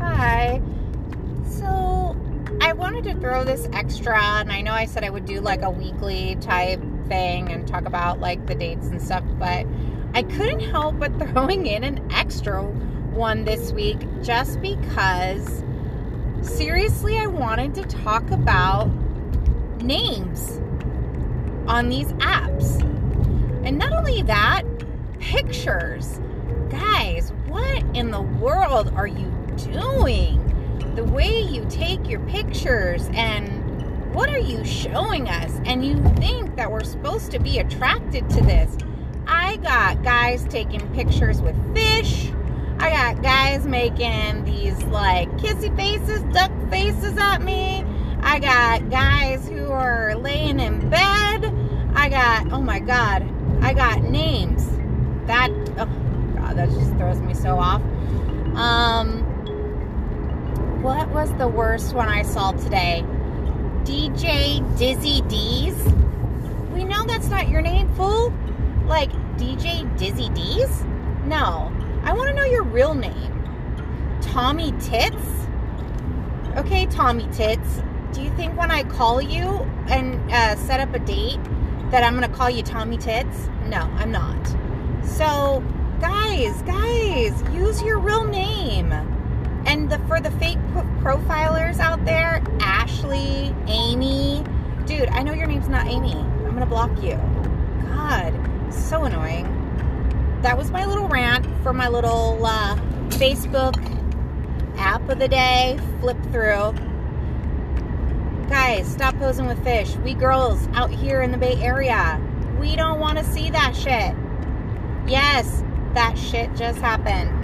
Hi. So I wanted to throw this extra, and I know I said I would do like a weekly type thing and talk about like the dates and stuff, but I couldn't help but throwing in an extra one this week just because seriously, I wanted to talk about names on these apps. And not only that, pictures. In the world are you doing? The way you take your pictures and what are you showing us? And you think that we're supposed to be attracted to this. I got guys taking pictures with fish. I got guys making these like kissy faces, duck faces at me. I got guys who are laying in bed. I got, oh my God, I got names. That, oh That just throws me so off. Um, what was the worst one I saw today? DJ Dizzy D's? We know that's not your name, fool. Like DJ Dizzy D's? No. I want to know your real name. Tommy Tits? Okay, Tommy Tits. Do you think when I call you and uh, set up a date that I'm going to call you Tommy Tits? No, I'm not. So, guys, guys, use your real name. And the for the fake profilers out there, Ashley, Amy, dude, I know your name's not Amy. I'm to block you. God, so annoying that was my little rant for my little uh, Facebook app of the day flip through. Guys, stop posing with fish. We girls out here in the Bay Area, we don't want to see that shit. Yes, that shit just happened.